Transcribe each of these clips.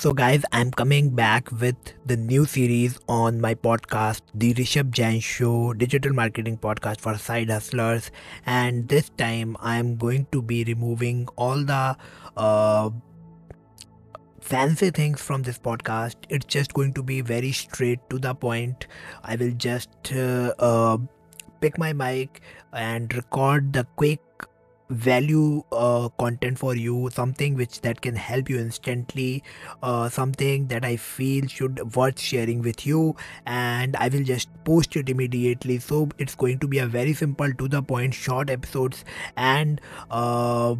So, guys, I'm coming back with the new series on my podcast, The Rishabh Jain Show, digital marketing podcast for side hustlers. And this time, I'm going to be removing all the uh, fancy things from this podcast. It's just going to be very straight to the point. I will just uh, uh, pick my mic and record the quick value uh, content for you something which that can help you instantly uh, something that i feel should worth sharing with you and i will just post it immediately. So it's going to be a very simple to the point short episodes and uh,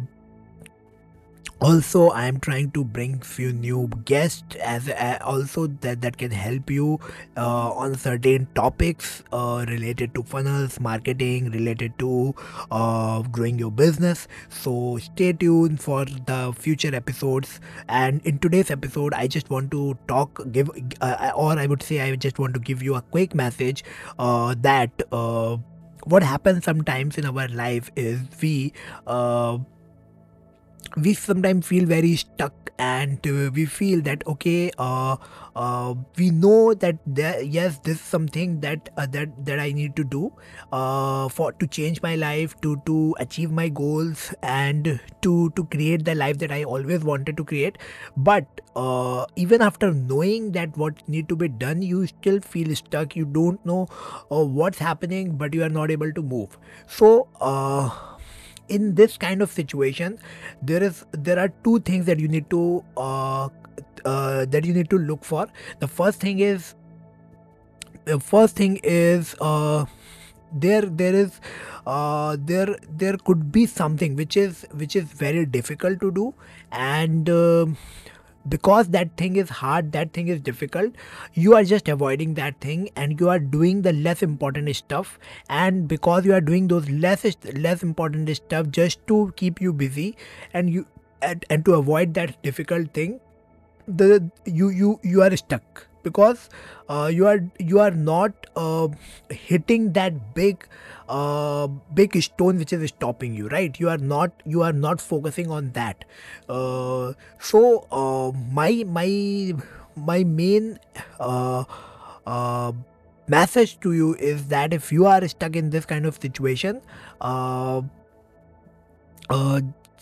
also i am trying to bring few new guests as uh, also that that can help you uh, on certain topics uh, related to funnels marketing related to uh, growing your business. So stay tuned for the future episodes. And in today's episode i just want to talk give uh, or i would say i just want to give you a quick message uh, that what happens sometimes in our life is we we sometimes feel very stuck and uh, we feel that okay uh, uh, we know that there, yes this is something that uh, that that I need to do uh, for to change my life to to achieve my goals and to to create the life that I always wanted to create. But uh, even after knowing that what need to be done you still feel stuck. You don't know what's happening but you are not able to move. So in this kind of situation there is there are two things that you need to uh, uh, that you need to look for. The first thing is the first thing is uh, there there is uh, there there could be something which is which is very difficult to do. And uh, because that thing is hard that thing is difficult you are just avoiding that thing and you are doing the less important stuff. And because you are doing those less less important stuff just to keep you busy and you and, and to avoid that difficult thing the you you you are stuck because uh, you are you are not uh, hitting that big uh, big stone which is stopping you right? You are not you are not focusing on that. Uh, so uh, my my my main uh, message to you is that if you are stuck in this kind of situation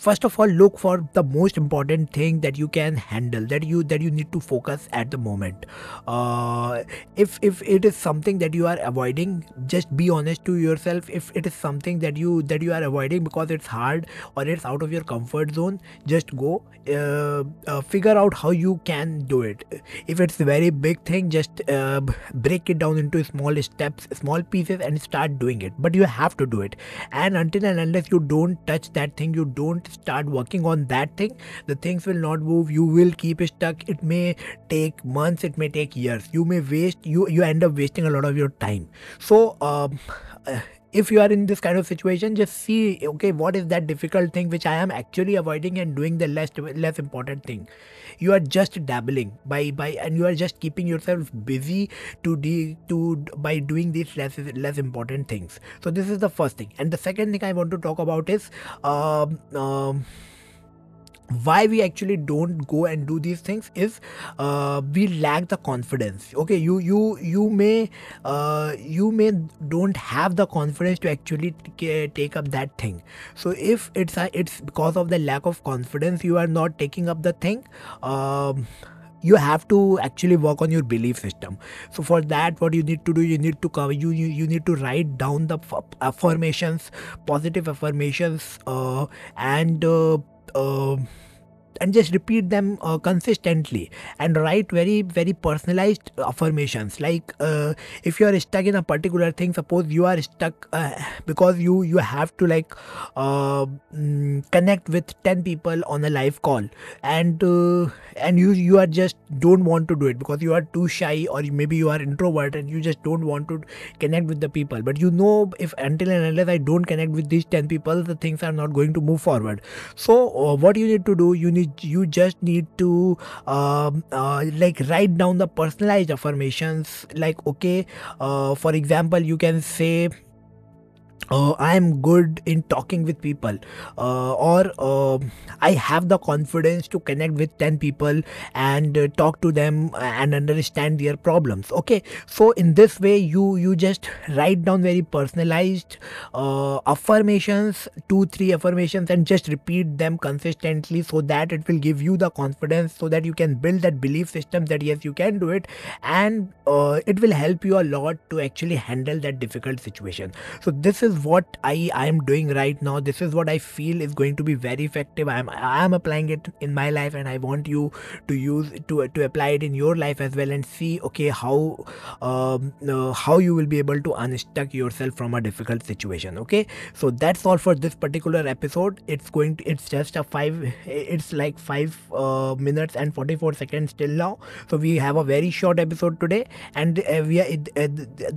first of all look for the most important thing that you can handle that you that you need to focus at the moment. Uh, if if it is something that you are avoiding just be honest to yourself. If it is something that you that you are avoiding because it's hard or it's out of your comfort zone just go uh, uh, figure out how you can do it. If it's a very big thing just uh, break it down into small steps small pieces and start doing it. But you have to do it. And until and unless you don't touch that thing you don't start working on that thing the things will not move. You will keep stuck. It may take months it may take years. You may waste you you end up wasting a lot of your time. So um, uh, if you are in this kind of situation just see okay what is that difficult thing which i am actually avoiding and doing the less less important thing. You are just dabbling by by and you are just keeping yourself busy to de, to by doing these less less important things. So this is the first thing. And the second thing i want to talk about is um, um why we actually don't go and do these things is uh, we lack the confidence. Okay you you you may uh, you may don't have the confidence to actually t- take up that thing. So if it's a, it's because of the lack of confidence you are not taking up the thing um, you have to actually work on your belief system. So for that what you need to do you need to cover you you, you need to write down the affirmations positive affirmations uh, and uh, uh, and just repeat them uh, consistently and write very very personalized affirmations. Like uh, if you are stuck in a particular thing suppose you are stuck uh, because you you have to like uh, mm, connect with 10 people on a live call and uh, and you you are just don't want to do it because you are too shy or maybe you are introvert and you just don't want to connect with the people. But you know if until and unless i don't connect with these 10 people the things are not going to move forward. So uh, what you need to do you need you just need to um, uh, like write down the personalized affirmations. Like okay uh, for example you can say uh, I am good in talking with people, uh, or uh, I have the confidence to connect with 10 people and talk to them and understand their problems. Okay, so in this way, you you just write down very personalized affirmations, two, three affirmations, and just repeat them consistently so that it will give you the confidence so that you can build that belief system that yes, you can do it, and it will help you a lot to actually handle that difficult situation. So this is what I I am doing right now. This is what I feel is going to be very effective. I am I am applying it in my life, and I want you to use to to apply it in your life as well and see okay how um, uh, how you will be able to unstuck yourself from a difficult situation. Okay, so that's all for this particular episode. It's going to it's just a five. It's like five uh, minutes and forty four seconds till now. So we have a very short episode today, and uh, we are, uh,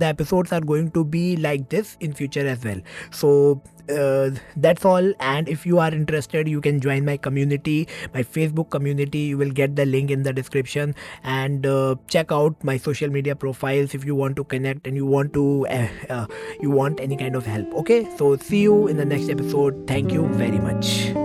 the episodes are going to be like this in future as well. So uh, that's all. And if you are interested you can join my community my facebook community. You will get the link in the description. And uh, check out my social media profiles if you want to connect and you want to uh, uh you want any kind of help. Okay? So see you in the next episode. Thank you very much